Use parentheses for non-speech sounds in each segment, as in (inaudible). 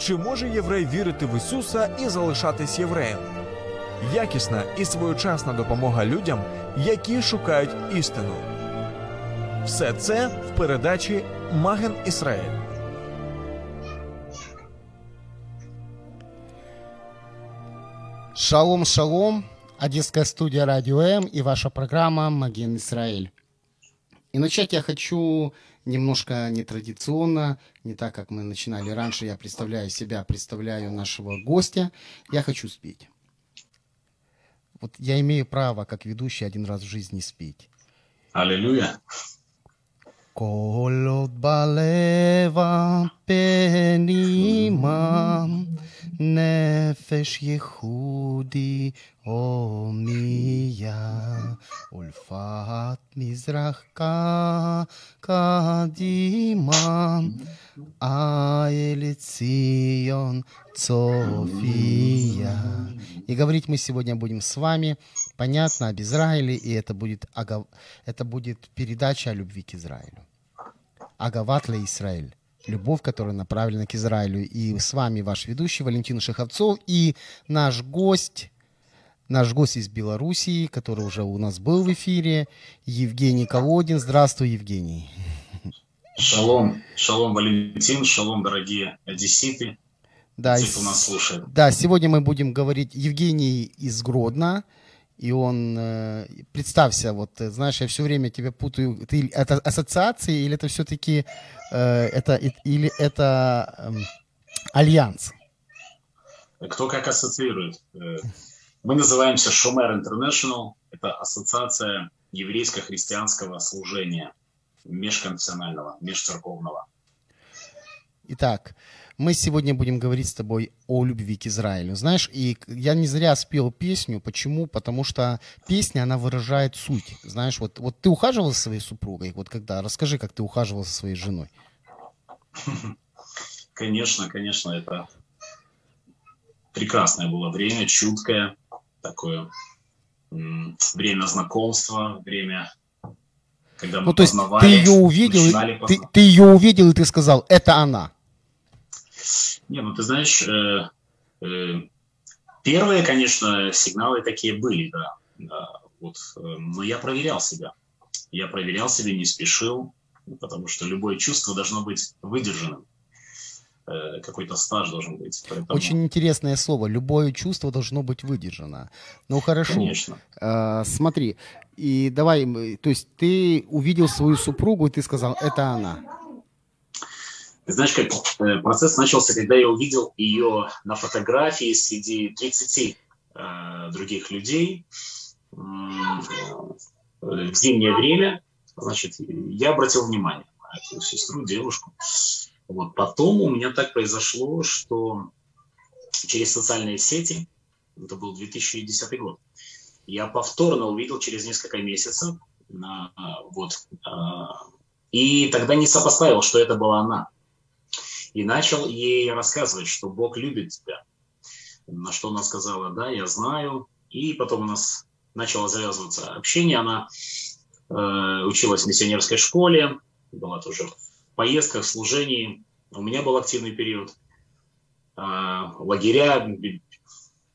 Чи може єврей вірити в Ісуса і залишатись євреєм? Якісна і своєчасна допомога людям, які шукають істину. Все це в передачі Маген Ісраїль. Шалом, шалом. Одесская студия Радио М и ваша программа Маген Израиль. И начать я хочу немножко нетрадиционно, не так, как мы начинали раньше. Я представляю себя, представляю нашего гостя. Я хочу спеть. Вот я имею право, как ведущий, один раз в жизни спеть. Аллилуйя. כל עוד בלב הפנימה נפש ייחודי הומיה ולפת מזרח ק- קדימה אל ציון צופיה. И говорить мы сегодня будем с вами, понятно, об Израиле, и это будет, агав- это будет передача о любви к Израилю. Агават ле Израиль. Любовь, которая направлена к Израилю. И с вами ваш ведущий Валентин Шеховцов и наш гость, наш гость из Белоруссии, который уже у нас был в эфире, Евгений Колодин. Здравствуй, Евгений. Шалом. Шалом, Валентин. Шалом, дорогие одесситы. Да, Те, и кто нас слушает. Да, сегодня мы будем говорить Евгений из Гродно, и он, э, представься, вот, э, знаешь, я все время тебя путаю, ты это ассоциации или это все-таки, это, и- или это эм, альянс? Кто как ассоциирует? Э, Мы называемся Шумер Интернешнл. Это ассоциация еврейско-христианского служения межконфессионального, межцерковного. Итак, мы сегодня будем говорить с тобой о любви к Израилю. Знаешь, и я не зря спел песню. Почему? Потому что песня, она выражает суть. Знаешь, вот, вот ты ухаживал за своей супругой? Вот когда? Расскажи, как ты ухаживал за своей женой. (laughs) Конечно, конечно, это прекрасное было время, чуткое, такое время знакомства, время, когда мы Ну, то есть ты ее увидел, ты, ты ее увидел, и ты сказал, это она. Не, ну ты знаешь, э, э, первые, конечно, сигналы такие были, да. Да, вот, э, но я проверял себя. Я проверял себя, не спешил, потому что любое чувство должно быть выдержанным. Э, какой-то стаж должен быть. Поэтому, Очень интересное слово. Любое чувство должно быть выдержано. Ну хорошо. Конечно. Э, смотри, и давай, мы- то есть ты увидел свою супругу, и ты сказал, это она. Знаешь, как э, процесс начался, когда я увидел ее на фотографии среди 30 э, других людей э, в зимнее время. Значит, я обратил внимание на эту сестру, девушку. Вот. Потом у меня так произошло, что через социальные сети, это был 2010 год, я повторно увидел через несколько месяцев, вот, а, и тогда не сопоставил, что это была она. И начал ей рассказывать, что Бог любит тебя. На что она сказала, да, я знаю. И потом у нас начало завязываться общение. Она э, училась в миссионерской школе, была тоже в поездках, в служении. У меня был активный период. А, лагеря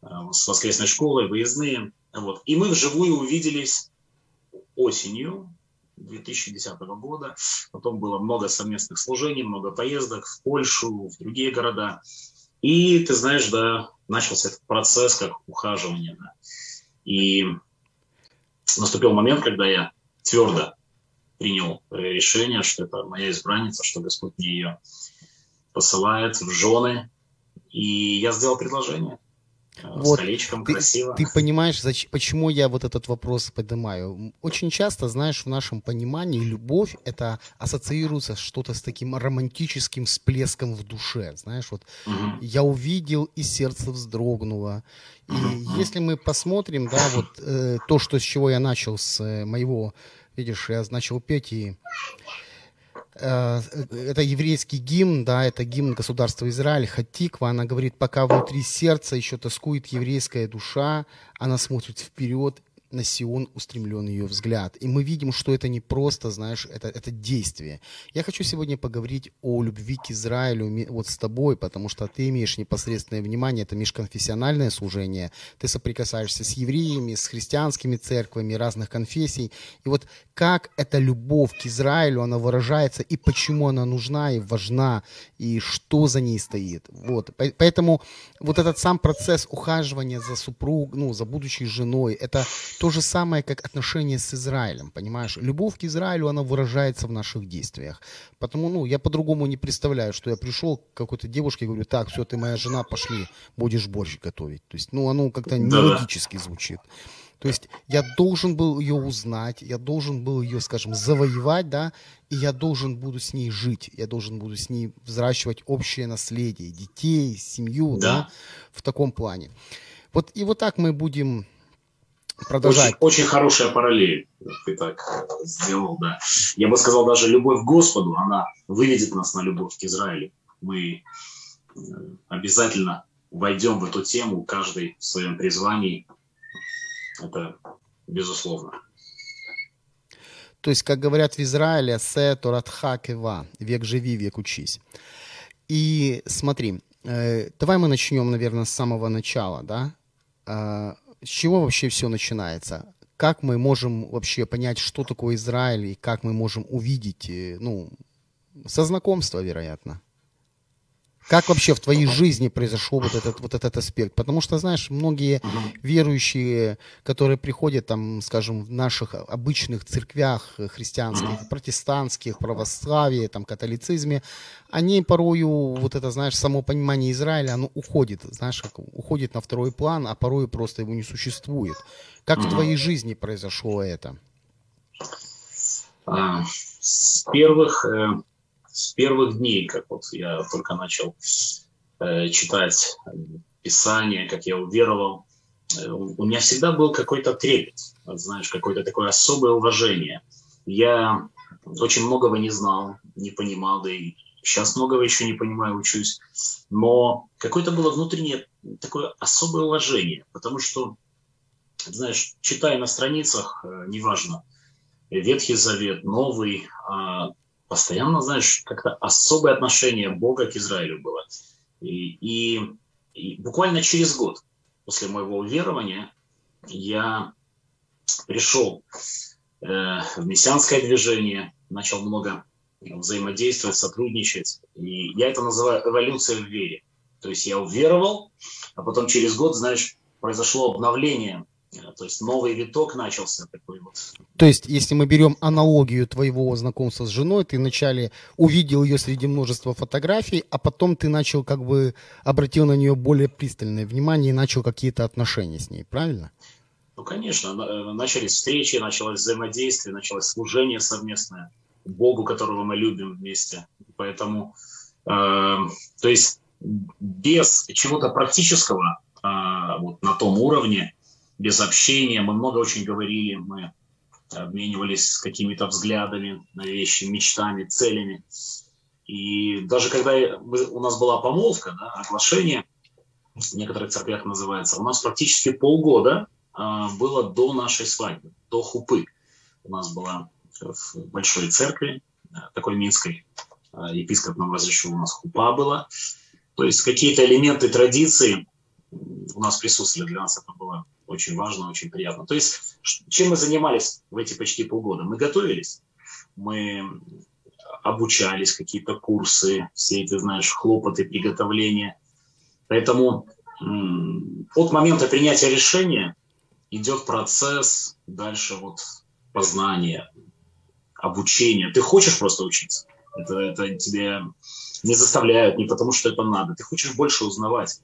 а, с воскресной школой, выездные. Вот. И мы вживую увиделись осенью 2010 года. Потом было много совместных служений, много поездок в Польшу, в другие города. И, ты знаешь, да, начался этот процесс как ухаживание. Да. И наступил момент, когда я твердо принял решение, что это моя избранница, что Господь мне ее посылает в жены. И я сделал предложение. Вот. с колечком, ты, красиво. Ты понимаешь, зачем, почему я вот этот вопрос поднимаю? Очень часто, знаешь, в нашем понимании любовь это ассоциируется что-то с таким романтическим всплеском в душе. Знаешь, вот угу. я увидел и сердце вздрогнуло. И угу. если мы посмотрим, да, вот э, то, что с чего я начал с э, моего, видишь, я начал петь и это еврейский гимн, да, это гимн государства Израиль, Хатиква, она говорит, пока внутри сердца еще тоскует еврейская душа, она смотрит вперед на Сион устремлен ее взгляд. И мы видим, что это не просто, знаешь, это, это действие. Я хочу сегодня поговорить о любви к Израилю вот с тобой, потому что ты имеешь непосредственное внимание, это межконфессиональное служение, ты соприкасаешься с евреями, с христианскими церквами разных конфессий. И вот как эта любовь к Израилю, она выражается, и почему она нужна и важна, и что за ней стоит. Вот. Поэтому вот этот сам процесс ухаживания за супруг, ну, за будущей женой, это то же самое, как отношения с Израилем, понимаешь? Любовь к Израилю, она выражается в наших действиях. Потому, ну, я по-другому не представляю, что я пришел к какой-то девушке и говорю, так, все, ты моя жена, пошли, будешь борщ готовить. То есть, ну, оно как-то нелогически звучит. То есть я должен был ее узнать, я должен был ее, скажем, завоевать, да, и я должен буду с ней жить, я должен буду с ней взращивать общее наследие, детей, семью, да, да в таком плане. Вот и вот так мы будем продолжать. Очень, очень хорошая параллель ты так э, сделал, да. Я бы сказал, даже любовь к Господу, она выведет нас на любовь к Израилю. Мы э, обязательно войдем в эту тему, каждый в своем призвании. Это безусловно. То есть, как говорят в Израиле, «се торатха кева» – «век живи, век учись». И смотри, э, давай мы начнем, наверное, с самого начала, да? С чего вообще все начинается? Как мы можем вообще понять, что такое Израиль, и как мы можем увидеть, э, ну, со знакомства, вероятно? Как вообще в твоей жизни произошел вот этот, вот этот аспект? Потому что, знаешь, многие верующие, которые приходят, там, скажем, в наших обычных церквях христианских, протестантских, православии, там, католицизме, они порою, вот это, знаешь, само понимание Израиля, оно уходит, знаешь, как уходит на второй план, а порой просто его не существует. Как в твоей жизни произошло это? А, с первых э, с первых дней, как вот я только начал э, читать Писание, как я уверовал, э, у меня всегда был какой-то трепет, знаешь, какое-то такое особое уважение. Я очень многого не знал, не понимал, да и сейчас многого еще не понимаю, учусь. Но какое-то было внутреннее такое особое уважение, потому что, знаешь, читая на страницах, э, неважно, Ветхий Завет, Новый, а постоянно, знаешь, как-то особое отношение Бога к Израилю было. И, и, и буквально через год после моего уверования я пришел э, в мессианское движение, начал много взаимодействовать, сотрудничать. И я это называю эволюцией в вере. То есть я уверовал, а потом через год, знаешь, произошло обновление то есть новый виток начался такой вот. То есть, если мы берем аналогию твоего знакомства с женой, ты вначале увидел ее среди множества фотографий, а потом ты начал как бы обратил на нее более пристальное внимание и начал какие-то отношения с ней, правильно? Ну, конечно, э, начались встречи, началось взаимодействие, началось служение совместное Богу, которого мы любим вместе. Поэтому, э, то есть без чего-то практического э, вот на том уровне без общения. Мы много очень говорили, мы обменивались какими-то взглядами на вещи, мечтами, целями. И даже когда у нас была помолвка, да, оглашение, в некоторых церквях называется, у нас практически полгода а, было до нашей свадьбы, до хупы. У нас была в большой церкви, такой минской, а, епископ нам разрешил, у нас хупа была. То есть какие-то элементы традиции у нас присутствовали, для нас это было очень важно, очень приятно. То есть, чем мы занимались в эти почти полгода? Мы готовились, мы обучались, какие-то курсы, все эти, знаешь, хлопоты, приготовления. Поэтому от момента принятия решения идет процесс дальше вот познания, обучения. Ты хочешь просто учиться. Это, это тебе не заставляют, не потому что это надо. Ты хочешь больше узнавать.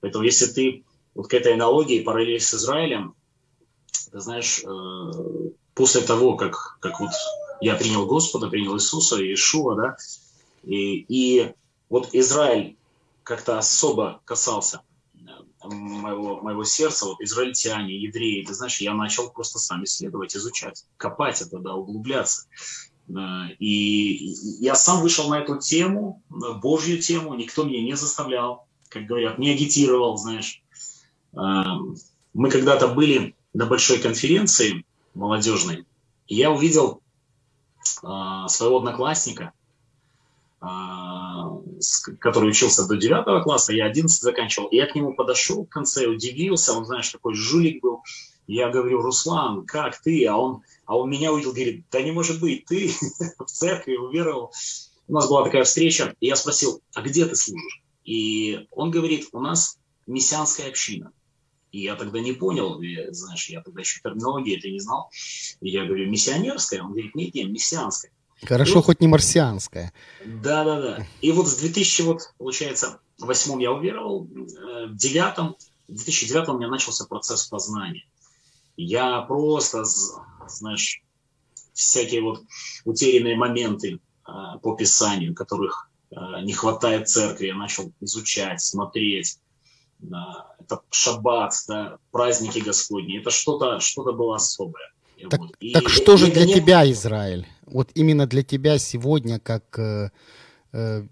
Поэтому если ты вот к этой аналогии, параллель с Израилем, ты знаешь, э, после того, как, как вот я принял Господа, принял Иисуса, Иешуа, да, и, и вот Израиль как-то особо касался моего, моего сердца, вот израильтяне, евреи, ты знаешь, я начал просто сам исследовать, изучать, копать это, да, углубляться. И я сам вышел на эту тему, Божью тему, никто меня не заставлял, как говорят, не агитировал, знаешь. А, мы когда-то были на большой конференции молодежной, и я увидел а, своего одноклассника, а, который учился до 9 класса, я 11 заканчивал, и я к нему подошел в конце, удивился, он, знаешь, такой жулик был. Я говорю, Руслан, как ты? А он, а он меня увидел, говорит, да не может быть, ты (laughs) в церкви уверовал. У нас была такая встреча, и я спросил, а где ты служишь? И он говорит, у нас мессианская община. И я тогда не понял, и, знаешь, я тогда еще терминологии это не знал. И я говорю, миссионерская? Он говорит, нет, нет, мессианская. Хорошо, вот, хоть не марсианская. Да, да, да. И вот с 2000, вот, получается, восьмом я уверовал, э, в девятом, в 2009 у меня начался процесс познания. Я просто, знаешь, всякие вот утерянные моменты э, по Писанию, которых не хватает церкви, я начал изучать, смотреть. Это шаббат, да, праздники Господни, это что-то что было особое. Так, вот. и, так что и, же и для нет... тебя Израиль? Вот именно для тебя сегодня, как, э, э,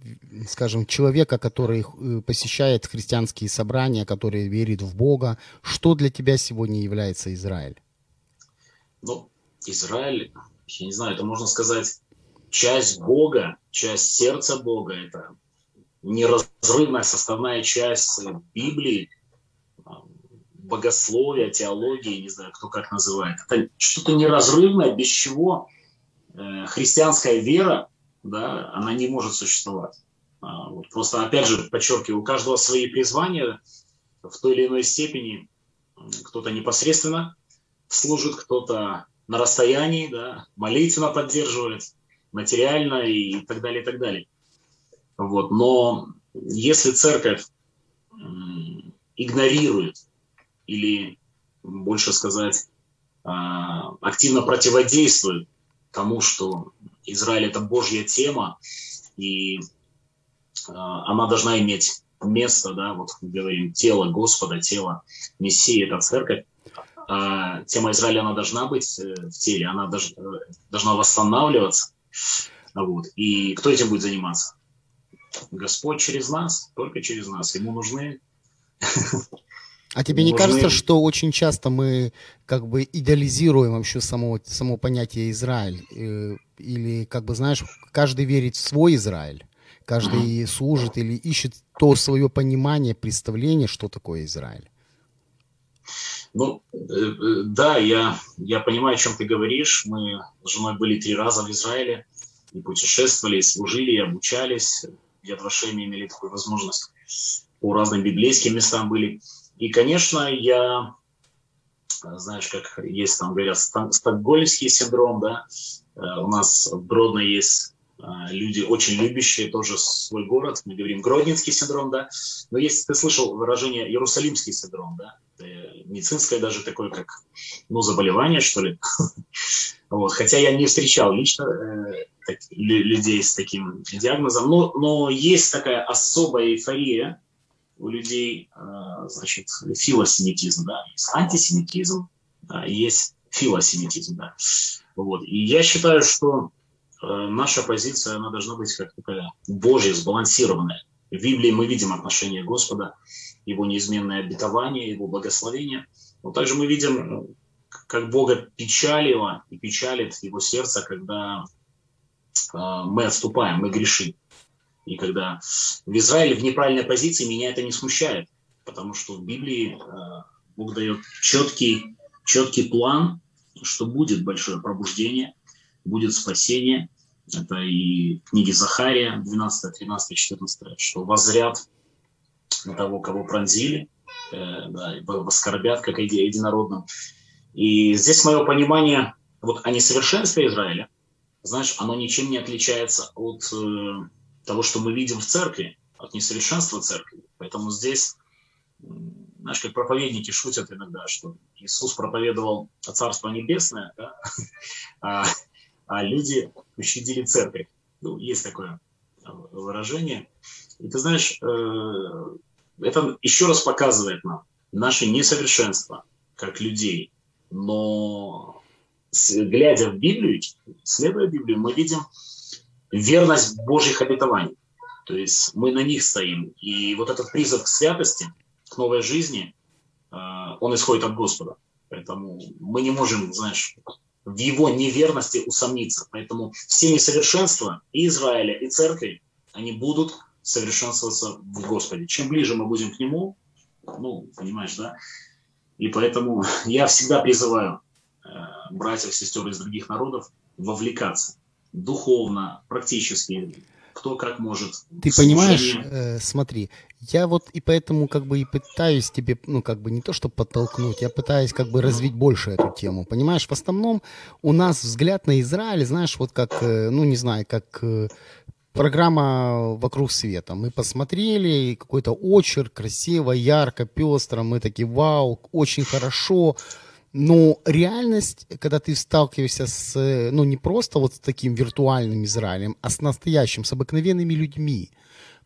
скажем, человека, который э, посещает христианские собрания, который верит в Бога, что для тебя сегодня является Израиль? Ну, Израиль, я не знаю, это можно сказать часть Бога, часть сердца Бога, это неразрывная составная часть Библии, богословия, теологии, не знаю, кто как называет. Это что-то неразрывное, без чего э, христианская вера, да, она не может существовать. А, просто, опять же, подчеркиваю, у каждого свои призвания в той или иной степени. Кто-то непосредственно служит, кто-то на расстоянии, да, молитвенно поддерживает, материально и так далее, и так далее. Вот. Но если церковь игнорирует или, больше сказать, а, активно противодействует тому, что Израиль – это Божья тема, и а, она должна иметь место, да, вот говорим, тело Господа, тело Мессии – это церковь, а тема Израиля, она должна быть э, в теле, она должна восстанавливаться. Вот. И кто этим будет заниматься? Господь через нас, только через нас. Ему нужны а тебе не Нужны... кажется, что очень часто мы как бы идеализируем вообще само, само понятие Израиль? Э, или, как бы, знаешь, каждый верит в свой Израиль, каждый mm-hmm. служит или ищет то свое понимание, представление, что такое Израиль? Ну, э, э, да, я, я понимаю, о чем ты говоришь. Мы с женой были три раза в Израиле, и путешествовали, и служили, и обучались. Я в Ашеме имели такую возможность. По разным библейским местам были. И, конечно, я, знаешь, как есть там, говорят, стокгольмский синдром, да, э, у нас в Гродно есть э, люди очень любящие тоже свой город, мы говорим Гродненский синдром, да, но если ты слышал выражение Иерусалимский синдром, да, э, медицинское даже такое, как, ну, заболевание, что ли, (laughs) вот, хотя я не встречал лично э, так, людей с таким диагнозом, но, но есть такая особая эйфория, у людей, э, значит, филосемитизм, да, есть антисемитизм, да, есть филосемитизм, да. Вот. И я считаю, что наша позиция, она должна быть как такая божья, сбалансированная. В Библии мы видим отношение Господа, его неизменное обетование, его благословение. Но также мы видим, как Бога печалило и печалит его сердце, когда э, мы отступаем, мы грешим. И когда в Израиле в неправильной позиции, меня это не смущает, потому что в Библии э, Бог дает четкий, четкий план, что будет большое пробуждение, будет спасение. Это и книги Захария, 12, 13, 14, что возряд на того, кого пронзили, э, да, воскорбят, как единородным. И здесь мое понимание вот о несовершенстве Израиля, знаешь, оно ничем не отличается от э, того, что мы видим в церкви, от несовершенства церкви. Поэтому здесь знаешь, как проповедники шутят иногда, что Иисус проповедовал Царство Небесное, да? (laughs) а, а люди пощадили церковь. Ну, есть такое выражение. И ты знаешь, э, это еще раз показывает нам наше несовершенство как людей. Но глядя в Библию, следуя Библию, мы видим верность Божьих обетований. То есть мы на них стоим. И вот этот призыв к святости, к новой жизни, э, он исходит от Господа. Поэтому мы не можем, знаешь, в его неверности усомниться. Поэтому все несовершенства и Израиля, и церкви, они будут совершенствоваться в Господе. Чем ближе мы будем к Нему, ну, понимаешь, да? И поэтому (laughs) я всегда призываю э, братьев, сестер из других народов вовлекаться духовно, практически, кто как может. Ты понимаешь, э, смотри, я вот и поэтому как бы и пытаюсь тебе, ну как бы не то, чтобы подтолкнуть, я пытаюсь как бы развить больше эту тему. Понимаешь, в основном у нас взгляд на Израиль, знаешь, вот как, э, ну не знаю, как э, программа «Вокруг света». Мы посмотрели, какой-то очерк, красиво, ярко, пестро. Мы такие, вау, очень хорошо. Но реальность, когда ты сталкиваешься с, ну, не просто вот с таким виртуальным Израилем, а с настоящим, с обыкновенными людьми,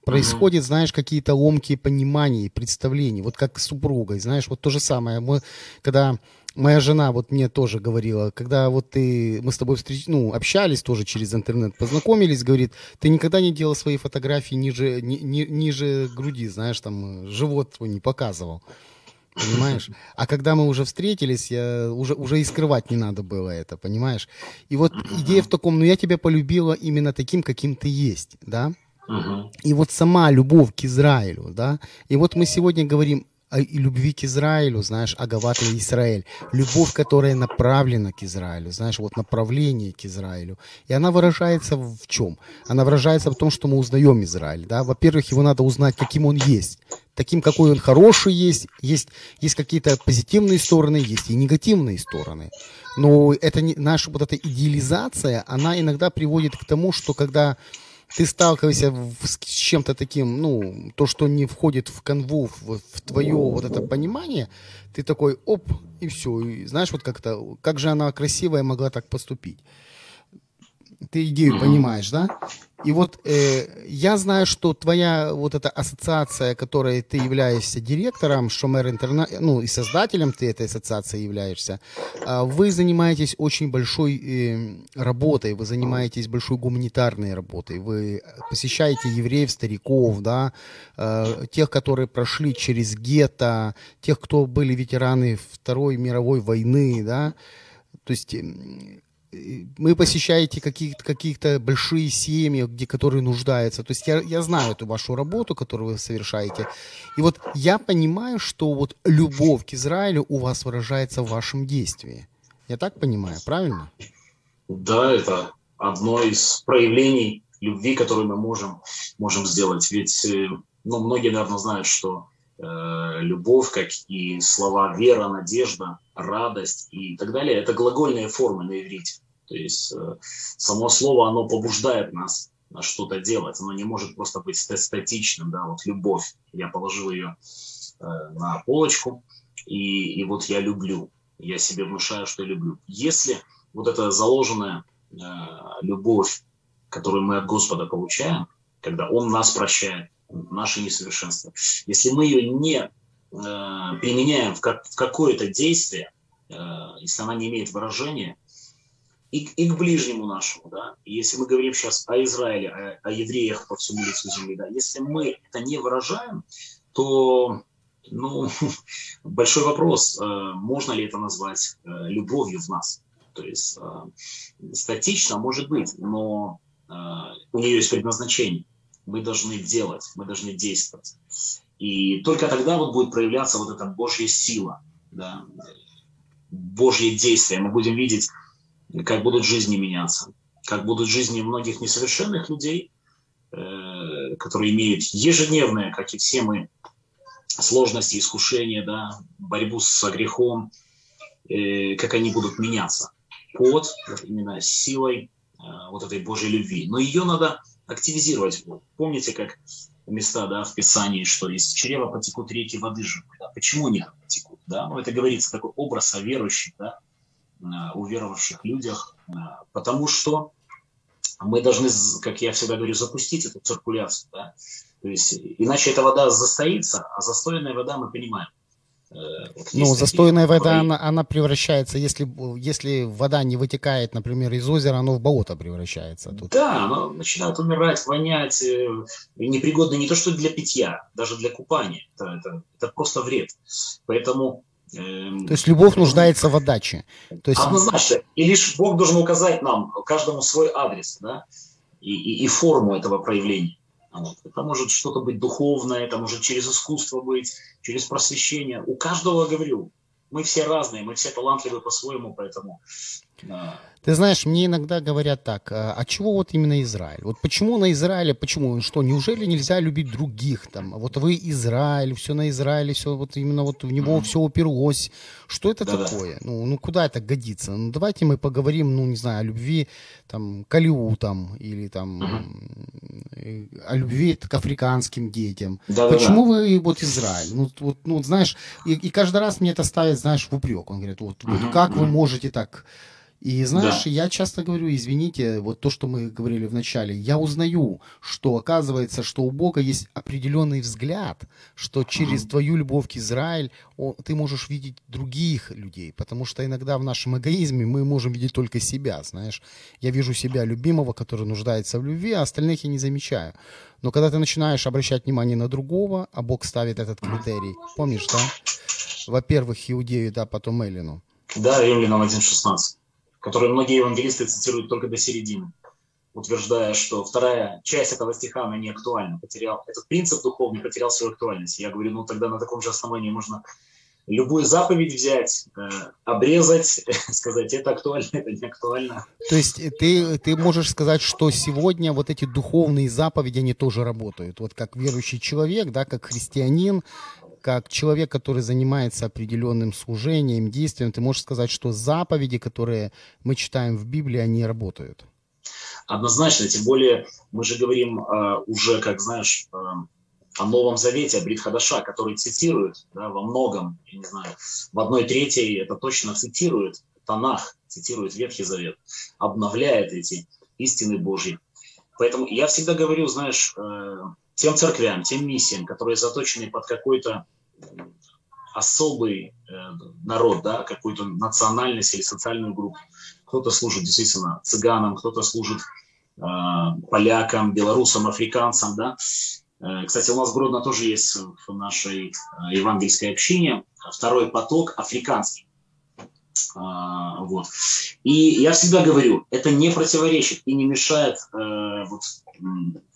происходит, знаешь, какие-то ломки понимания, представления, вот как с супругой, знаешь, вот то же самое. Мы, когда моя жена вот мне тоже говорила, когда вот ты, мы с тобой встреч, ну, общались тоже через интернет, познакомились, говорит, ты никогда не делал свои фотографии ниже, ни, ни, ниже груди, знаешь, там, живот твой не показывал. Понимаешь? А когда мы уже встретились, я уже, уже и скрывать не надо было это, понимаешь? И вот идея в таком, ну я тебя полюбила именно таким, каким ты есть, да? И вот сама любовь к Израилю, да, и вот мы сегодня говорим о любви к Израилю, знаешь, Агават и Израиль, любовь, которая направлена к Израилю, знаешь, вот направление к Израилю. И она выражается в чем? Она выражается в том, что мы узнаем Израиль, да. Во-первых, его надо узнать, каким он есть, таким, какой он хороший есть, есть, есть какие-то позитивные стороны, есть и негативные стороны. Но это не, наша вот эта идеализация, она иногда приводит к тому, что когда ты сталкиваешься с чем-то таким, ну, то, что не входит в канву, в, в твое вот это понимание, ты такой, оп, и все. И знаешь, вот как-то, как же она красивая могла так поступить ты идею понимаешь, да? И вот э, я знаю, что твоя вот эта ассоциация, которой ты являешься директором, Шомер Интерна, ну и создателем ты этой ассоциации являешься, э, вы занимаетесь очень большой э, работой, вы занимаетесь большой гуманитарной работой, вы посещаете евреев, стариков, да, э, тех, которые прошли через гетто, тех, кто были ветераны Второй мировой войны, да, то есть мы посещаете каких-то каких большие семьи, где, которые нуждаются. То есть я, я знаю эту вашу работу, которую вы совершаете. И вот я понимаю, что вот любовь к Израилю у вас выражается в вашем действии. Я так понимаю, правильно? Да, это одно из проявлений любви, которую мы можем, можем сделать. Ведь э, ну, многие, наверное, знают, что э, любовь, как и слова вера, надежда, радость и так далее, это глагольные формы на иврите. То есть э, само слово, оно побуждает нас на что-то делать. Оно не может просто быть статичным. Да? Вот любовь. Я положил ее э, на полочку, и, и вот я люблю. Я себе внушаю, что люблю. Если вот эта заложенная э, любовь, которую мы от Господа получаем, когда Он нас прощает, наши несовершенства, если мы ее не применяем в, как, в какое-то действие, если она не имеет выражения, и, и к ближнему нашему, да. если мы говорим сейчас о Израиле, о, о евреях по всему лицу земли, да, если мы это не выражаем, то, ну, (laughs) большой вопрос, э, можно ли это назвать э, любовью в нас. То есть э, статично может быть, но у нее есть предназначение. Мы должны делать, мы должны действовать. И только тогда вот будет проявляться вот эта Божья сила, да, Божье действие. Мы будем видеть как будут жизни меняться, как будут жизни многих несовершенных людей, э, которые имеют ежедневные, как и все мы, сложности, искушения, да, борьбу с грехом, э, как они будут меняться под именно силой э, вот этой Божьей любви. Но ее надо активизировать. Помните, как места да, в Писании, что из чрева потекут реки воды живой. Да? Почему они потекут? Да? Ну, это говорится такой образ о верующих, да? О веровавших людях, потому что мы должны, как я всегда говорю, запустить эту циркуляцию. Да? То есть, иначе эта вода застоится, а застойная вода, мы понимаем, Э, ну, застойная вода, она, она превращается, если, если вода не вытекает, например, из озера, оно в болото превращается. Тут. Да, оно начинает умирать, вонять, э, непригодно не то что для питья, даже для купания. Это, это, это просто вред. Поэтому то есть любовь нуждается в отдаче. То есть... Однозначно. И лишь Бог должен указать нам, каждому свой адрес, да, и, и, и форму этого проявления. Вот. Это может что-то быть духовное, это может через искусство быть, через просвещение. У каждого, говорю, мы все разные, мы все талантливы по-своему, поэтому ты знаешь, мне иногда говорят так, а, а чего вот именно Израиль? Вот почему на Израиле, почему, что, неужели нельзя любить других там? Вот вы Израиль, все на Израиле, все вот именно вот в него mm-hmm. все уперлось. Что это Да-да. такое? Ну, ну, куда это годится? Ну, давайте мы поговорим, ну, не знаю, о любви там, к Алиу там, или там, mm-hmm. о любви к африканским детям. Да-да-да. Почему вы вот Израиль? Ну, вот, ну знаешь, и, и каждый раз мне это ставит, знаешь, в упрек. Он говорит, вот, mm-hmm. вот как вы можете так и знаешь, да. я часто говорю, извините, вот то, что мы говорили в начале, я узнаю, что оказывается, что у Бога есть определенный взгляд, что через твою любовь к Израиль он, ты можешь видеть других людей, потому что иногда в нашем эгоизме мы можем видеть только себя, знаешь. Я вижу себя любимого, который нуждается в любви, а остальных я не замечаю. Но когда ты начинаешь обращать внимание на другого, а Бог ставит этот критерий, помнишь, да? Во-первых, Иудею, да, потом Эллину. Да, Римлянам 1.16 который многие евангелисты цитируют только до середины, утверждая, что вторая часть этого стиха, она не актуальна. Потерял, этот принцип духовный потерял свою актуальность. Я говорю, ну тогда на таком же основании можно любую заповедь взять, э, обрезать, (laughs) сказать, это актуально, это не актуально. То есть ты, ты можешь сказать, что сегодня вот эти духовные заповеди, они тоже работают. Вот как верующий человек, да, как христианин, как человек, который занимается определенным служением, действием, ты можешь сказать, что заповеди, которые мы читаем в Библии, они работают? Однозначно, тем более мы же говорим э, уже, как знаешь, э, о Новом Завете, о Брит Хадаша, который цитирует да, во многом, я не знаю, в одной третьей это точно цитирует Танах, цитирует Ветхий Завет, обновляет эти истины Божьи. Поэтому я всегда говорю, знаешь, э, тем церквям, тем миссиям, которые заточены под какой-то особый э, народ, да, какую-то национальность или социальную группу. Кто-то служит действительно цыганам, кто-то служит э, полякам, белорусам, африканцам, да. Э, кстати, у нас в Гродно тоже есть в нашей э, евангельской общине второй поток африканский. А, вот. И я всегда говорю, это не противоречит и не мешает э, вот,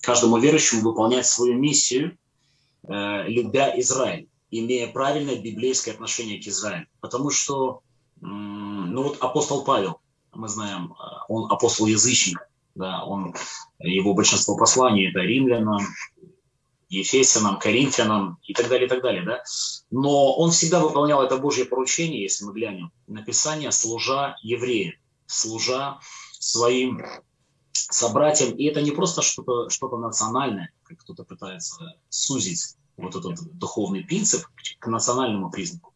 каждому верующему выполнять свою миссию, э, любя Израиль, имея правильное библейское отношение к Израилю. Потому что, ну вот апостол Павел, мы знаем, э, он апостол язычник, да, он, его большинство посланий это римлянам, Ефесянам, Коринфянам и так далее, и так далее, да. Но он всегда выполнял это Божье поручение, если мы глянем, написание служа евреям, служа своим собратьям. И это не просто что-то что национальное, как кто-то пытается сузить вот этот духовный принцип к национальному признаку.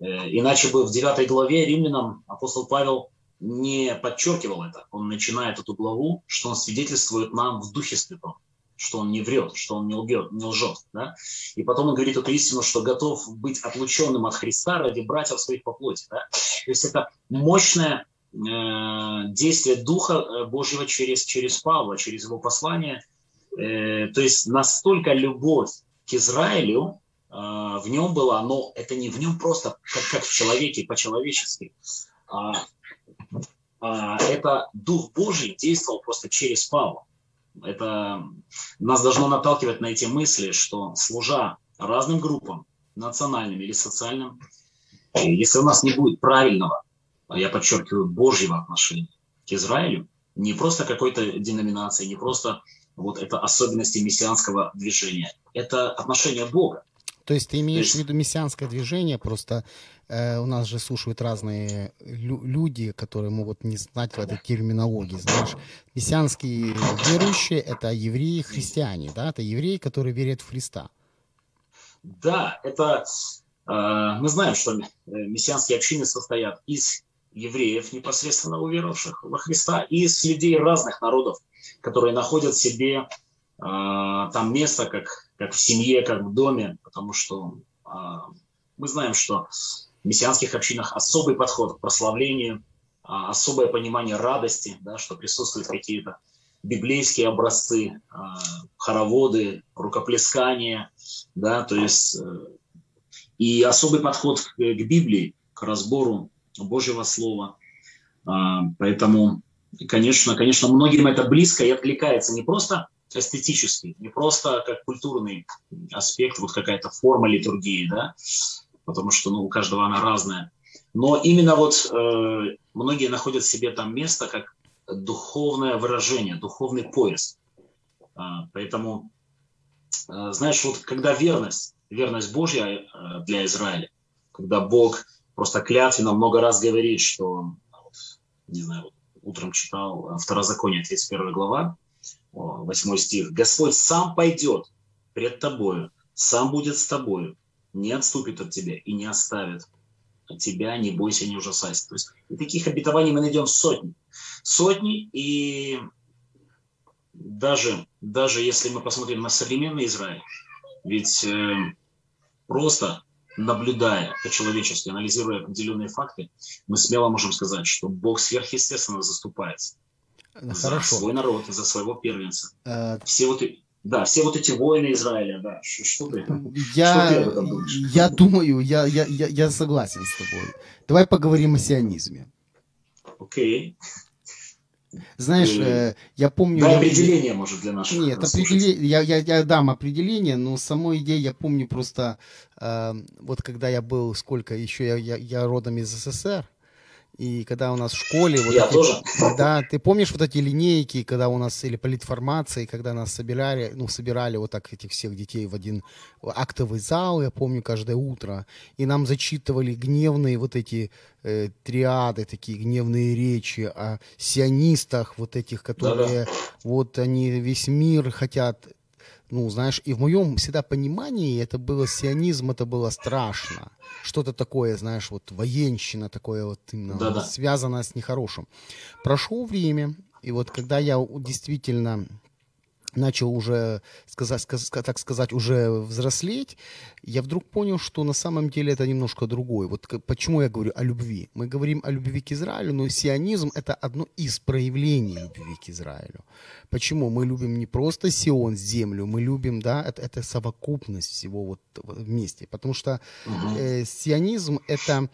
Э, иначе бы в 9 главе римлянам апостол Павел не подчеркивал это. Он начинает эту главу, что он свидетельствует нам в Духе Святом, что он не врет, что он не лгет, не лжет. Да? И потом он говорит эту истину, что готов быть отлученным от Христа ради братьев своих по плоти. Да? То есть это мощное Э, действие Духа э, Божьего через, через Павла, через его послание. Э, то есть настолько любовь к Израилю в нем была, но это не в нем просто, как, как в человеке, по-человечески. А, а это Дух Божий действовал просто через Павла. Это нас должно наталкивать на эти мысли, что служа разным группам, национальным или социальным, если у нас не будет правильного а я подчеркиваю, Божьего отношения к Израилю, не просто какой-то деноминации, не просто вот это особенности мессианского движения. Это отношение Бога. То есть ты имеешь есть... в виду мессианское движение, просто э, у нас же слушают разные лю- люди, которые могут не знать в этой терминологии. Знаешь, мессианские верующие – это евреи, христиане, да? Это евреи, которые верят в Христа. Да, это э, мы знаем, что э, мессианские общины состоят из евреев, непосредственно уверовавших во Христа, и из людей разных народов, которые находят себе э, там место, как, как в семье, как в доме, потому что э, мы знаем, что мессианских общинах особый подход к прославлению, а, особое понимание радости, да, что присутствуют какие-то библейские образцы, а, хороводы, рукоплескания, да, то есть э, и особый подход к, Библии, к разбору Божьего Слова. А, поэтому, конечно, конечно, многим это близко и откликается не просто эстетически, не просто как культурный аспект, вот какая-то форма литургии, да, потому что ну, у каждого она разная. Но именно вот э, многие находят себе там место как духовное выражение, духовный поиск. А, поэтому, э, знаешь, вот когда верность, верность Божья э, для Израиля, когда Бог просто клятвенно много раз говорит, что, не знаю, утром читал Второзаконие, 31 глава, 8 стих, «Господь сам пойдет пред тобою, сам будет с тобою, не отступит от тебя и не оставит от тебя, не бойся, не ужасайся. То есть и таких обетований мы найдем сотни. Сотни, и даже, даже если мы посмотрим на современный Израиль, ведь э, просто наблюдая по-человечески, анализируя определенные факты, мы смело можем сказать, что Бог сверхъестественно заступается Хорошо. за свой народ, за своего первенца. Э, Все вот да, все вот эти воины Израиля, да, что, что ты? Я, что ты об этом думаешь? я думаю, я, я, я, я согласен с тобой. Давай поговорим о сионизме. Окей. Знаешь, Э, я помню... Дай я- определение, может, для наших Нет, определение, я, я, я дам определение, но самой идеи я помню просто, э, вот когда я был, сколько, еще я, я, я родом из СССР, и когда у нас в школе... Вот Я эти- тоже. Да, ты помнишь вот эти линейки, когда у нас, или политформации, когда нас собирали, ну, собирали вот так этих всех детей в один актовый зал, я помню, каждое утро, и нам зачитывали гневные вот эти э, триады, такие гневные речи о сионистах, вот этих, которые вот они весь мир хотят, ну, знаешь, и в моем всегда понимании это было сионизм, это было страшно. Что-то такое, знаешь, вот военщина, такое вот именно Да-да. связанное с нехорошим. Прошло время, и вот когда я действительно начал уже, сказать, сказ- так сказать, уже взрослеть, я вдруг понял, что на самом деле это немножко другое. Вот почему я говорю о любви. Мы говорим о любви к Израилю, но сионизм – это одно из проявлений любви к Израилю. Почему? Мы любим не просто Сион, землю, мы любим, да, это, это совокупность всего вот вместе. Потому что э, сионизм – это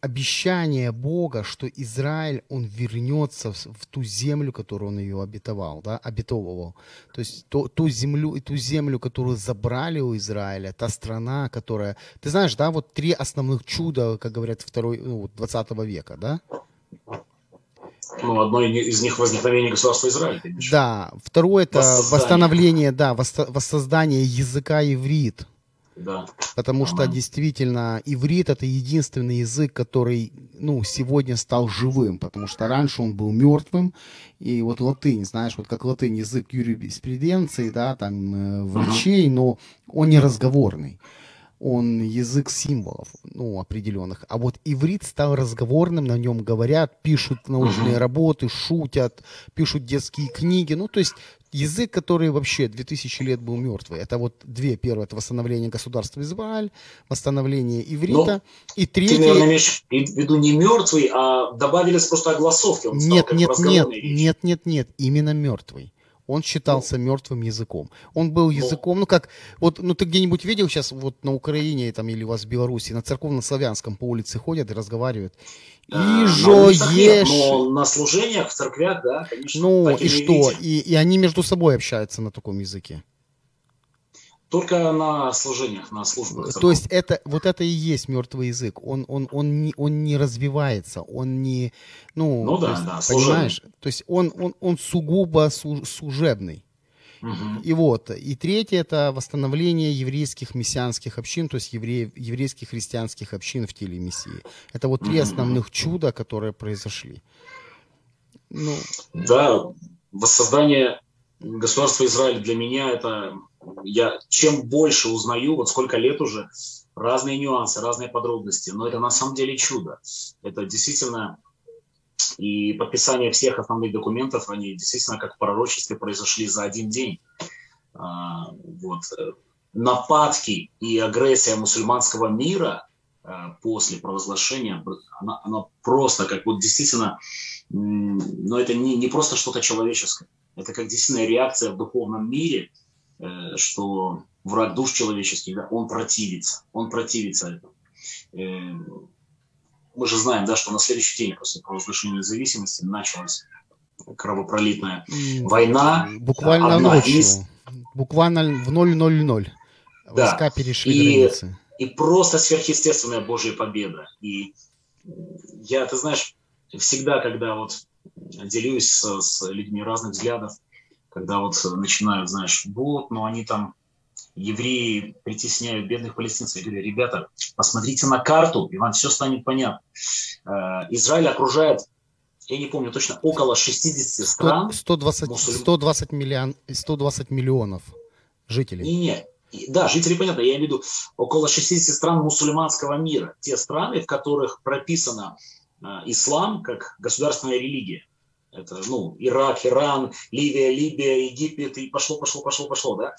обещание Бога, что Израиль, он вернется в, в ту землю, которую он ее обетовал, да, обетовывал. То есть то- ту землю, ту землю, которую забрали у Израиля, та страна, которая... Ты знаешь, да, вот три основных чуда, как говорят, второй, ну, вот 20 века, да? Ну, одно из них возникновение государства Израиль? Да. Второе это Воссоздание. восстановление, да, воссоздание языка иврит. Да. Потому что Ага. действительно иврит это единственный язык, который ну, сегодня стал живым, потому что раньше он был мертвым. И вот латынь, знаешь, вот как латынь язык юриспруденции, да, там э, врачей, но он не разговорный. Он язык символов, ну, определенных. А вот иврит стал разговорным, на нем говорят, пишут научные Мгм. работы, шутят, пишут детские книги. Ну, то есть язык, который вообще 2000 лет был мертвый. Это вот две. Первое, это восстановление государства Израиль, восстановление иврита. и Ты, третье... наверное, имеешь в виду не мертвый, а добавились просто огласовки. Он Нет, нет, нет, нет, нет, нет, именно мертвый. Он считался мертвым языком. Он был языком, ну как, вот, ну ты где-нибудь видел сейчас вот на Украине там или у вас в Беларуси на церковно-славянском по улице ходят и разговаривают. А, И нет, ешь. Но на служениях, в церквях, да, конечно. Ну и что? И, и они между собой общаются на таком языке. Только на служениях, на службах. То церковных. есть это вот это и есть мертвый язык. Он он он не он не развивается, он не ну, Ну то да, есть, да, служебный. понимаешь. То есть он он он сугубо су- служебный. Мгм. И вот, и третье это восстановление еврейских мессианских общин, то есть евреев, еврейских христианских общин в теле Мессии. Это вот три Мгм. основных чуда, которые произошли. Ну, Да, воссоздание государства Израиль для меня это я чем больше узнаю, вот сколько лет уже, разные нюансы, разные подробности, но это на самом деле чудо. Это действительно и подписание всех основных документов, они действительно как в пророчестве произошли за один день. А, вот. э, Нападки и агрессия мусульманского мира э, после провозглашения, она, она просто как вот действительно, но это не, не просто что-то человеческое, это как действительно реакция в духовном мире, что враг душ человеческих, да, он противится, он противится этому. Э, Мы же знаем, да, что на следующий день после провозглашения независимости началась кровопролитная война. буквально одна ночью, из- буквально в 000 Да. войска перешли И- границы. и просто сверхъестественная Божья победа. И я, ты знаешь, всегда, когда вот делюсь с, с людьми разных взглядов, когда вот начинают, знаешь, вот, ну они там, евреи притесняют бедных палестинцев, я говорю, ребята, посмотрите на карту, и вам все станет понятно. Э, Израиль окружает, я не помню точно, около 60 стран. 100 120, мусульман. 120, миллион, 120 миллионов жителей. Не-не, И- да, жители, понятно, я имею в виду около 60 стран мусульманского мира. Те страны, в которых прописано э, ислам как государственная религия. Это, ну, Ирак, Иран, Ливия, Либия, Египет, и пошло, пошло, пошло, пошло, да?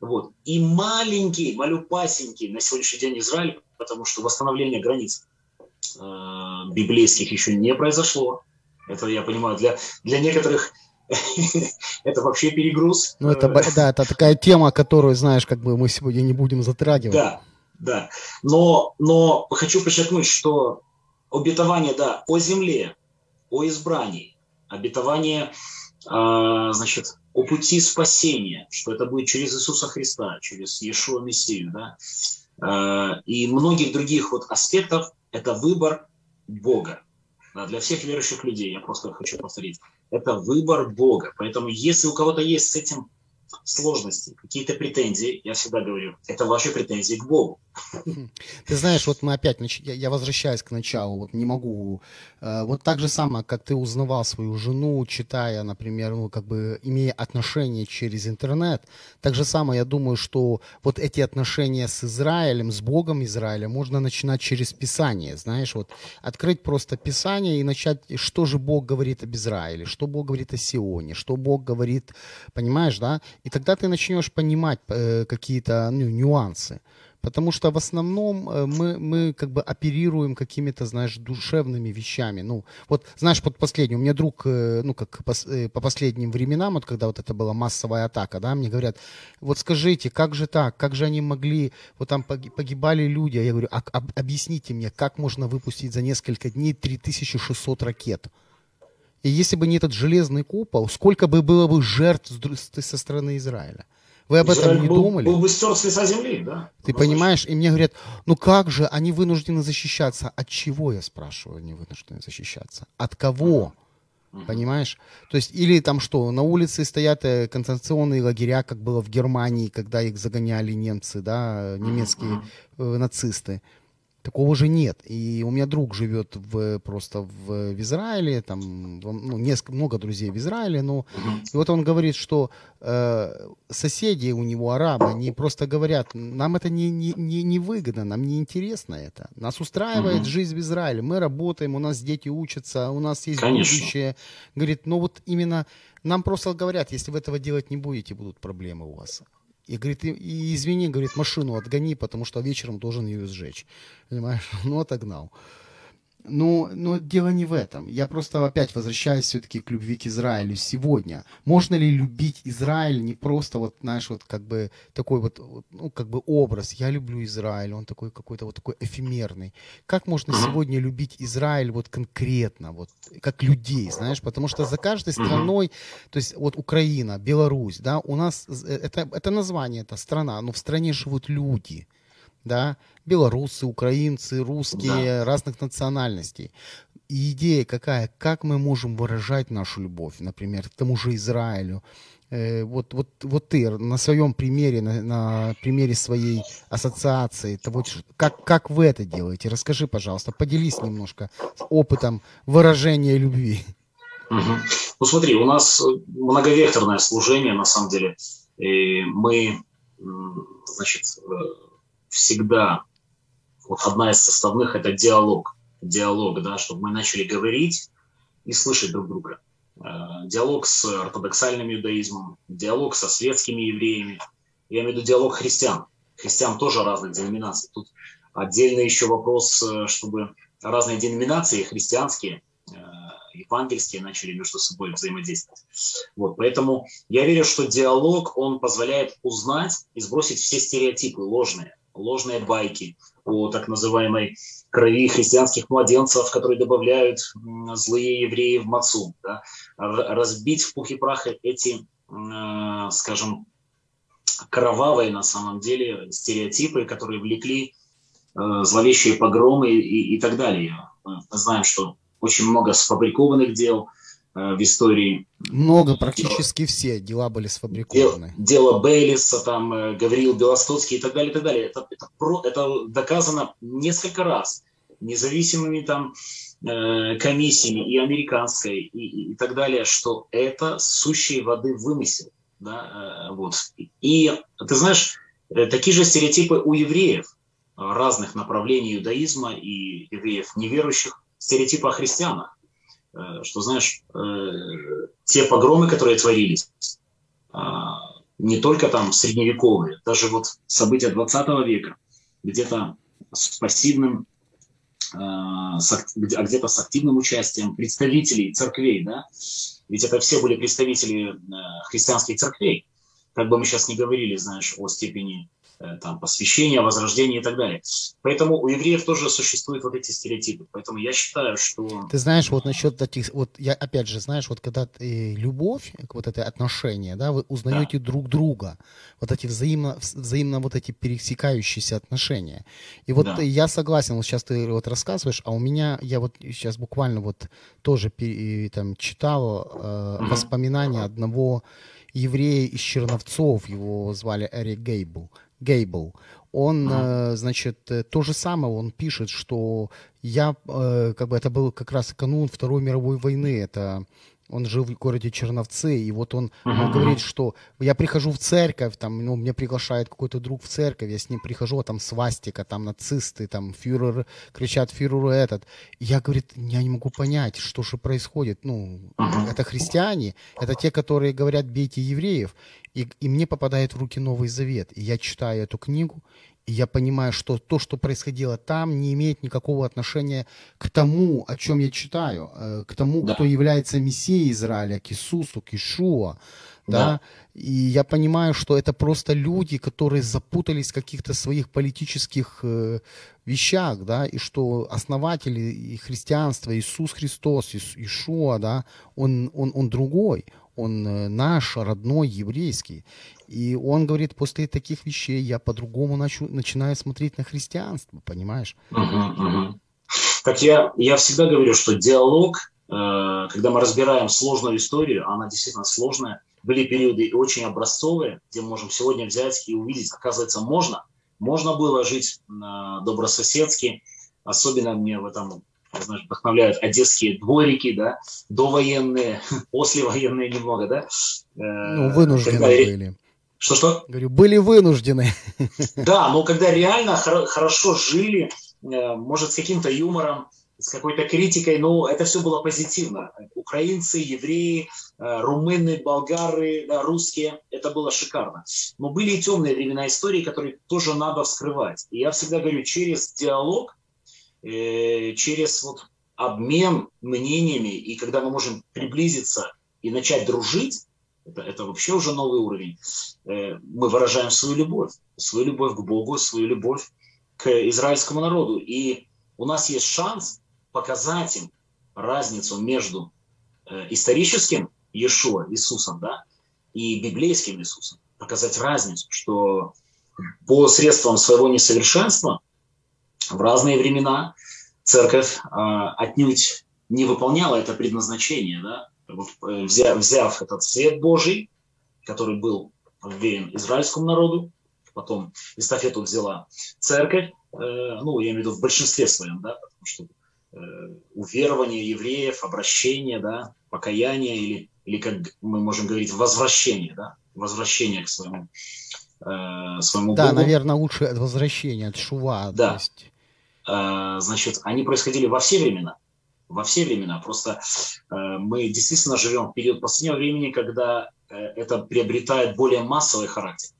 Вот. И маленький, малюпасенький на сегодняшний день Израиль, потому что восстановление границ э, библейских еще не произошло. Это, я понимаю, для, для некоторых (laughs) это вообще перегруз. Ну, это, да, это такая тема, которую, знаешь, как бы мы сегодня не будем затрагивать. Да, да. Но, но хочу подчеркнуть, что обетование, да, о земле, о избрании, обетование, а, значит, о пути спасения, что это будет через Иисуса Христа, через Иешуа Мессию, да, А, и многих других вот аспектов, это выбор Бога. Да, для всех верующих людей, я просто хочу повторить, это выбор Бога. Поэтому если у кого-то есть с этим сложности, какие-то претензии, я всегда говорю, это ваши претензии к Богу. Ты знаешь, вот мы опять, нач- я возвращаюсь к началу, вот не могу, э, вот так же самое, как ты узнавал свою жену, читая, например, ну, как бы, имея отношения через интернет, так же самое, я думаю, что вот эти отношения с Израилем, с Богом Израиля можно начинать через Писание, знаешь, вот открыть просто Писание и начать, что же Бог говорит об Израиле, что Бог говорит о Сионе, что Бог говорит, понимаешь, да, и тогда ты начнешь понимать э, какие-то ну, нюансы. Потому что в основном э, мы, мы как бы оперируем какими-то, знаешь, душевными вещами. Ну, вот, знаешь, под последним, у меня друг, э, ну, как пос- э, по последним временам, вот когда вот это была массовая атака, да, мне говорят, вот скажите, как же так, как же они могли, вот там поги- погибали люди, а я говорю, а, об- объясните мне, как можно выпустить за несколько дней 3600 ракет? И если бы не этот железный купол, сколько бы было бы жертв со стороны Израиля? Вы об этом Израиль не был, думали? был бы стерт с лица земли, да? Ты понимаешь? И мне говорят, ну как же, они вынуждены защищаться. От чего, я спрашиваю, они вынуждены защищаться? От кого? Мгм. Понимаешь? То есть, или там что, на улице стоят э, концентрационные лагеря, как было в Германии, когда их загоняли немцы, да, немецкие Мгм. э, нацисты. Такого же нет. И у меня друг живет в, просто в, в Израиле, там ну, несколько, много друзей в Израиле, но и вот он говорит, что э, соседи у него, арабы, они просто говорят, нам это не, не, не, не выгодно, нам не интересно это. Нас устраивает Мгм. жизнь в Израиле, мы работаем, у нас дети учатся, у нас есть Конечно. будущее. Говорит, ну вот именно нам просто говорят, если вы этого делать не будете, будут проблемы у вас. И говорит, и, извини, говорит, машину отгони, потому что вечером должен ее сжечь. Понимаешь? (laughs) Ну, отогнал. Но, но дело не в этом. Я просто опять возвращаюсь все-таки к любви к Израилю сегодня. Можно ли любить Израиль не просто вот, знаешь, вот как бы такой вот, ну, как бы образ. Я люблю Израиль, он такой какой-то вот такой эфемерный. Как можно сегодня любить Израиль вот конкретно, вот как людей, знаешь? Потому что за каждой страной, то есть вот Украина, Беларусь, да, у нас э, это, это название, это страна, но в стране живут люди да, белорусы, украинцы, русские, разных национальностей. и идея какая, как мы можем выражать нашу любовь, например, к тому же Израилю. Э, вот, вот, вот ты на своем примере, на, на примере своей ассоциации, того, как, как вы это делаете? Расскажи, пожалуйста, поделись немножко опытом выражения любви. Угу. Ну смотри, у нас многовекторное служение, на самом деле. И мы, значит, э, всегда, вот одна из составных – это диалог. Диалог, да, чтобы мы начали говорить и слышать друг друга. Э, диалог с ортодоксальным иудаизмом, диалог со светскими евреями. Я имею в виду диалог христиан. Христиан тоже разных деноминаций. Тут отдельный еще вопрос, э, чтобы разные деноминации христианские, э, евангельские начали между собой взаимодействовать. Вот, поэтому я верю, что диалог, он позволяет узнать и сбросить все стереотипы ложные, ложные байки о так называемой крови христианских младенцев, которые добавляют злые евреи в мацу, да? разбить в пух и прах эти, э, скажем, кровавые на самом деле стереотипы, которые влекли э, зловещие погромы и, и так далее. Мы знаем, что очень много сфабрикованных дел – Э, в истории. Много, практически все дела были сфабрикованы. Дело, дело Бейлиса, там, э, Гавриил Белостоцкий и так далее, и так далее. Это, это, про, это доказано несколько раз независимыми там э, комиссиями и американской и, и, и так далее, что это сущей воды вымысел. Да, вот. И ты знаешь, такие же стереотипы у евреев разных направлений иудаизма и евреев неверующих, стереотипы о христианах Э, что, знаешь, э, те погромы, которые творились, а, не только там средневековые, даже вот события 20 века, где-то с пассивным, а, где-то с активным участием представителей церквей, да, ведь это все были представители э, христианских церквей, как бы мы сейчас не говорили, знаешь, о степени Э, там, посвящения, возрождения и так далее. Поэтому у евреев тоже существуют вот эти стереотипы. Поэтому я считаю, что... Ты знаешь, вот насчет таких, вот я опять же, знаешь, вот когда ты, любовь, вот это отношение, да, вы узнаете да. друг друга, вот эти взаимно, взаимно вот эти пересекающиеся отношения. И вот да. я согласен, вот сейчас ты вот рассказываешь, а у меня, я вот сейчас буквально вот тоже там читал э, угу. воспоминания одного еврея из Черновцов, его звали Эрик Гейбл, Гейбл, он, ага. Э, значит, э, то же самое, он пишет, что я, э, как бы это был как раз канун Второй мировой войны, это он жил в городе Черновцы, и вот он, uh-huh. он говорит, что я прихожу в церковь, там, ну, мне приглашает какой-то друг в церковь, я с ним прихожу, а там свастика, там нацисты, там фюрер, кричат фюреру этот. Я, говорит, я не могу понять, что же происходит. Ну, uh-huh. это христиане, это те, которые говорят, бейте евреев. И, и мне попадает в руки Новый Завет, и я читаю эту книгу, и я понимаю, что то, что происходило там, не имеет никакого отношения к тому, о чем я читаю, э, к тому, да. кто является Мессией Израиля, к Иисусу, к Ишуа. Да. да. И я понимаю, что это просто люди, которые запутались в каких-то своих политических э, вещах, да, и что основатели и христианства, Иисус Христос, Ишуа, да, он, он, он другой, он э, наш, родной, еврейский. И он говорит, после таких вещей я по-другому начу, начинаю смотреть на христианство, понимаешь? Угу. Так я, я всегда говорю, что диалог, э, когда мы разбираем сложную историю, она действительно сложная, были периоды очень образцовые, где мы можем сегодня взять и увидеть, оказывается, можно. Можно было жить э, добрососедски. Особенно мне в этом знаешь, вдохновляют одесские дворики, да, довоенные, (laughs) послевоенные немного, да. Э, ну, вынуждены когда... были. Что-что? Говорю, были вынуждены. (laughs) Да, но когда реально хор- хорошо жили, э, может, с каким-то юмором, с какой-то критикой, но это все было позитивно. Украинцы, евреи, э, румыны, болгары, да, русские, это было шикарно. Но были и темные времена истории, которые тоже надо вскрывать. И я всегда говорю, через диалог, э, через вот обмен мнениями, и когда мы можем приблизиться и начать дружить, это, это вообще уже новый уровень, э, мы выражаем свою любовь, свою любовь к Богу, свою любовь к израильскому народу. И у нас есть шанс показать им разницу между э, историческим Иешуа, Иисусом, да, и библейским Иисусом. Показать разницу, что по средствам своего несовершенства в разные времена церковь э, отнюдь не выполняла это предназначение, да, вот, э, взяв, взяв этот свет Божий, который был вверен израильскому народу, потом эстафету взяла церковь, э, ну, я имею в виду в большинстве своем, да, потому что э, уверование евреев, обращение, да, покаяние или, или, как мы можем говорить, возвращение, да, возвращение к своему, э, своему да, Богу. Да, наверное, лучше от возвращения, от шува. Да. есть... э, значит, они происходили во все времена, во все времена. Просто э, мы действительно живем в период последнего времени, когда э, это приобретает более массовый характер.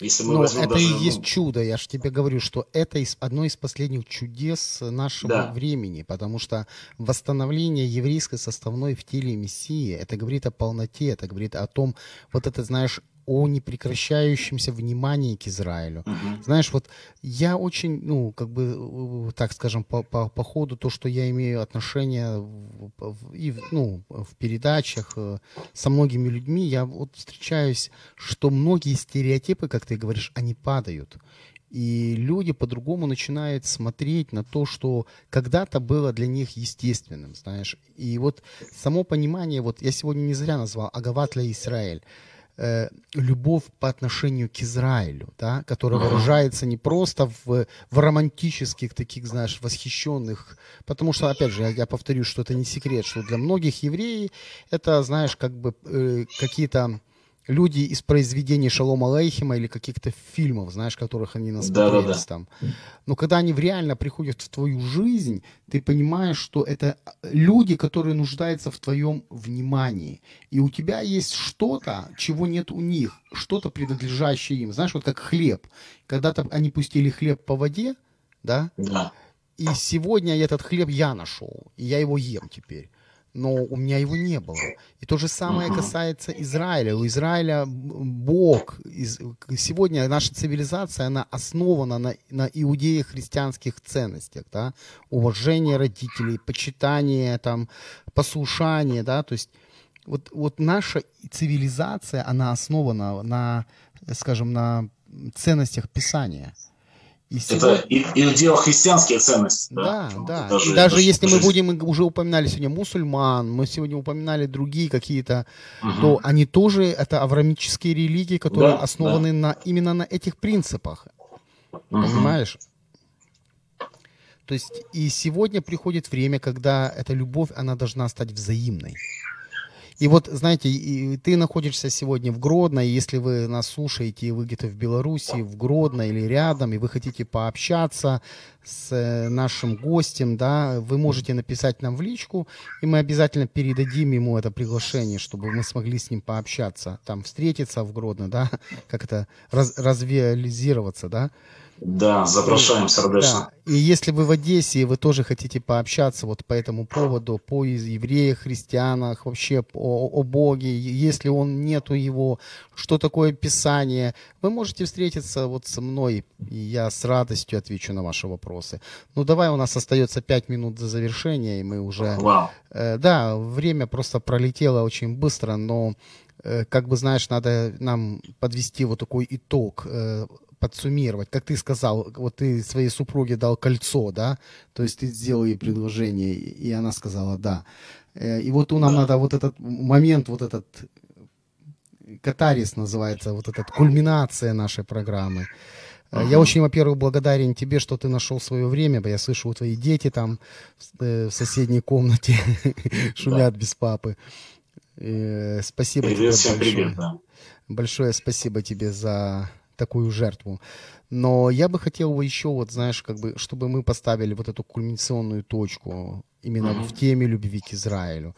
Если мы Но это даже, и есть ну... чудо. Я же тебе говорю, что это из, одно из последних чудес нашего да. времени, потому что восстановление еврейской составной в теле Мессии, это говорит о полноте, это говорит о том, вот это, знаешь, о непрекращающемся внимании к Израилю. Uh-huh. Знаешь, вот я очень, ну, как бы, э, так скажем, по, по, по ходу то, что я имею отношение в, в, и, ну, в передачах э, со многими людьми, я вот встречаюсь, что многие стереотипы, как ты говоришь, они падают. И люди по-другому начинают смотреть на то, что когда-то было для них естественным, знаешь. И вот само понимание, вот я сегодня не зря назвал Агават Израиль э, любовь по отношению к Израилю, да, которая выражается не просто в, в романтических таких, знаешь, восхищенных, потому что, опять же, я, я повторю, что это не секрет, что для многих евреев это, знаешь, как бы э, какие-то люди из произведений Шалома Алейхима или каких-то фильмов, знаешь, которых они насмотрелись да, да, да. там. Но когда они реально приходят в твою жизнь, ты понимаешь, что это люди, которые нуждаются в твоем внимании. И у тебя есть что-то, чего нет у них, что-то принадлежащее им. Знаешь, вот как хлеб. Когда-то они пустили хлеб по воде, да? Да. И сегодня этот хлеб я нашел, и я его ем теперь но у меня его не было. И то же самое касается Израиля. У Израиля Бог. Сегодня наша цивилизация, она основана на, на иудеях-христианских ценностях. Да? Уважение родителей, почитание, там, послушание. Да? То есть вот, вот наша цивилизация, она основана на, скажем, на ценностях Писания. И сегодня... Это иудео-христианские ценности. Да, да. да. Даже, и даже, если мы будем, уже упоминали сегодня мусульман, мы сегодня упоминали другие какие-то, угу. то они тоже, это аврамические религии, которые да, основаны да. На, именно на этих принципах. Угу. Понимаешь? То есть и сегодня приходит время, когда эта любовь, она должна стать взаимной. И вот, знаете, ты находишься сегодня в Гродно, и если вы нас слушаете, и вы где-то в Беларуси, в Гродно или рядом, и вы хотите пообщаться с э, нашим гостем, да, вы можете написать нам в личку, и мы обязательно передадим ему это приглашение, чтобы мы смогли с ним пообщаться, там встретиться в Гродно, да, (laughs) как это, раз, развиализироваться, да. Да, запрошаем сердечно. Да. И если вы в Одессе, и вы тоже хотите пообщаться вот по этому поводу, по евреях, христианах, вообще о, о Боге, если он нету его, что такое Писание, вы можете встретиться вот со мной, и я с радостью отвечу на ваши вопросы. Ну, давай, у нас остается пять минут до завершения, и мы уже... Wow. Э, да, время просто пролетело очень быстро, но э, как бы, знаешь, надо нам подвести вот такой итог э, подсуммировать, как ты сказал, вот ты своей супруге дал кольцо, да, то есть ты сделал ей предложение, и она сказала да. Э, и вот нам надо вот этот момент, вот этот катарис называется, вот эта кульминация нашей программы. Uh-huh. Я очень, во-первых, благодарен тебе, что ты нашел свое время. Я слышу, у твои дети там в соседней комнате (laughs) шумят без папы. Спасибо тебе большое. Большое спасибо тебе за такую жертву. Но я бы хотел еще, вот знаешь, как бы, чтобы мы поставили вот эту кульминационную точку именно mm-hmm. в теме любви к Израилю.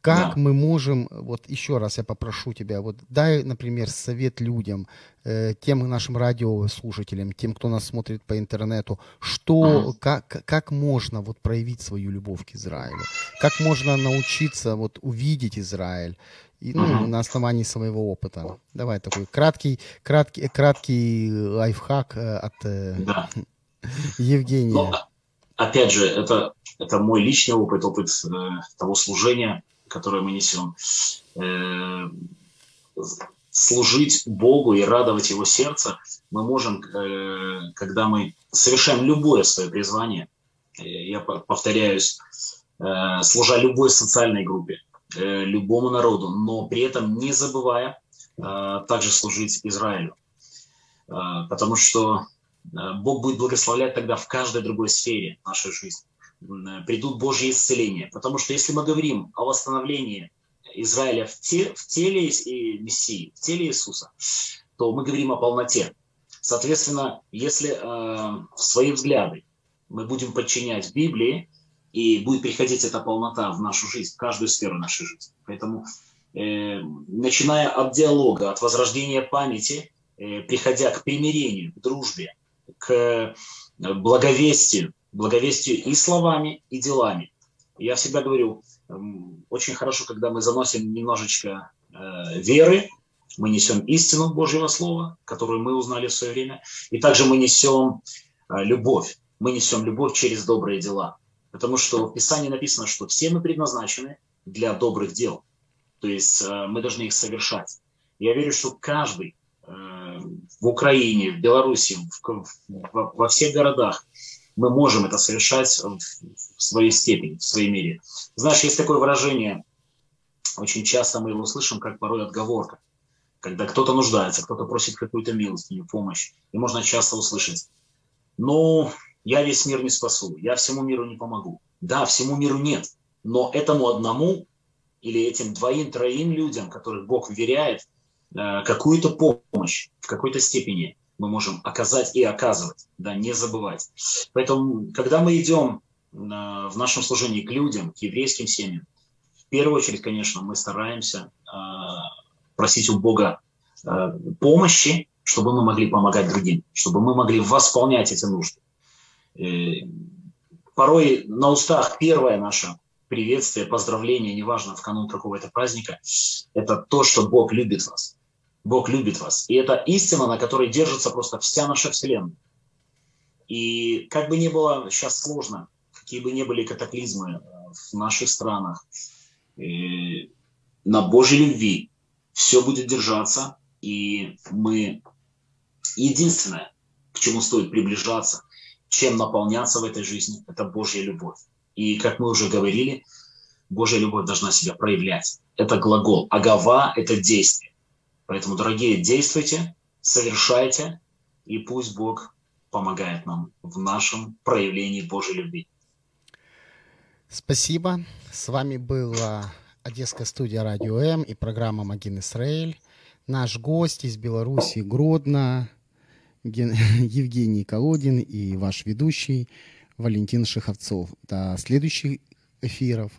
Как да. мы можем, вот еще раз я попрошу тебя, вот дай, например, совет людям, э, тем нашим радиослушателям, тем, кто нас смотрит по интернету, что, mm-hmm. как, как можно вот проявить свою любовь к Израилю, как можно научиться вот увидеть Израиль, и, ну, угу. на основании своего опыта. Давай такой краткий, краткий, краткий лайфхак э, от э, да. (laughs) Евгения. Но, опять же, это, это мой личный опыт, опыт э, того служения, которое мы несем. Э, служить Богу и радовать Его сердце мы можем, э, когда мы совершаем любое свое призвание. Э, я повторяюсь, э, служа любой социальной группе, э, любому народу, но при этом не забывая э, также служить Израилю. Э, потому что э, Бог будет благословлять тогда в каждой другой сфере нашей жизни. Э, придут Божьи исцеления. Потому что если мы говорим о восстановлении Израиля в, те, в теле Мессии, в теле Иисуса, то мы говорим о полноте. Соответственно, если э, свои взгляды мы будем подчинять Библии, и будет приходить эта полнота в нашу жизнь, в каждую сферу нашей жизни. Поэтому, э, начиная от диалога, от возрождения памяти, э, приходя к примирению, к дружбе, к э, благовестию, благовестию и словами, и делами. Я всегда говорю, э, очень хорошо, когда мы заносим немножечко э, веры, мы несем истину Божьего Слова, которую мы узнали в свое время, и также мы несем э, любовь. Мы несем любовь через добрые дела. Потому что в Писании написано, что все мы предназначены для добрых дел. То есть э, мы должны их совершать. Я верю, что каждый э, в Украине, в Беларуси, в, в, во всех городах мы можем это совершать в своей степени, в своей мере. Знаешь, есть такое выражение, очень часто мы его слышим, как порой отговорка. Когда кто-то нуждается, кто-то просит какую-то милостыню, помощь. И можно часто услышать, ну, я весь мир не спасу, я всему миру не помогу. Да, всему миру нет, но этому одному или этим двоим, троим людям, которых Бог вверяет, э, какую-то помощь в какой-то степени мы можем оказать и оказывать, да, не забывать. Поэтому, когда мы идем э, в нашем служении к людям, к еврейским семьям, в первую очередь, конечно, мы стараемся э, просить у Бога помощи, чтобы мы могли помогать другим, чтобы мы могли восполнять эти нужды. Э, порой на устах первое наше приветствие, поздравление, неважно, в канун какого-то праздника, это то, что Бог любит вас. Бог любит вас. И это истина, на которой держится просто вся наша Вселенная. И как бы ни было сейчас сложно, какие бы ни были катаклизмы э, в наших странах, э, на Божьей любви все будет держаться, и мы единственное, к чему стоит приближаться, чем наполняться в этой жизни, это Божья любовь. И, как мы уже говорили, Божья любовь должна себя проявлять. Это глагол. Агава – это действие. Поэтому, дорогие, действуйте, совершайте, и пусть Бог помогает нам в нашем проявлении Божьей любви. Спасибо. С вами была Одесская студия Радио М и программа «Магин Израиль». Наш гость из Беларуси, Гродно, (laughs) Евгений Колодин и ваш ведущий Валентин Шиховцов. До следующих эфиров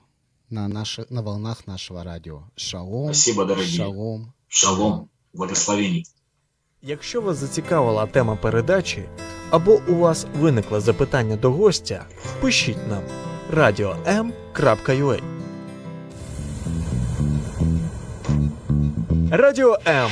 на, наши, на волнах нашего радіо. Шалом. Спасибо, дорогие. Шалом. Шалом. Благословений. Якщо вас зацікавила тема передачі, або у вас виникло запитання до гостя, пишіть нам radio.m.ua Радіо М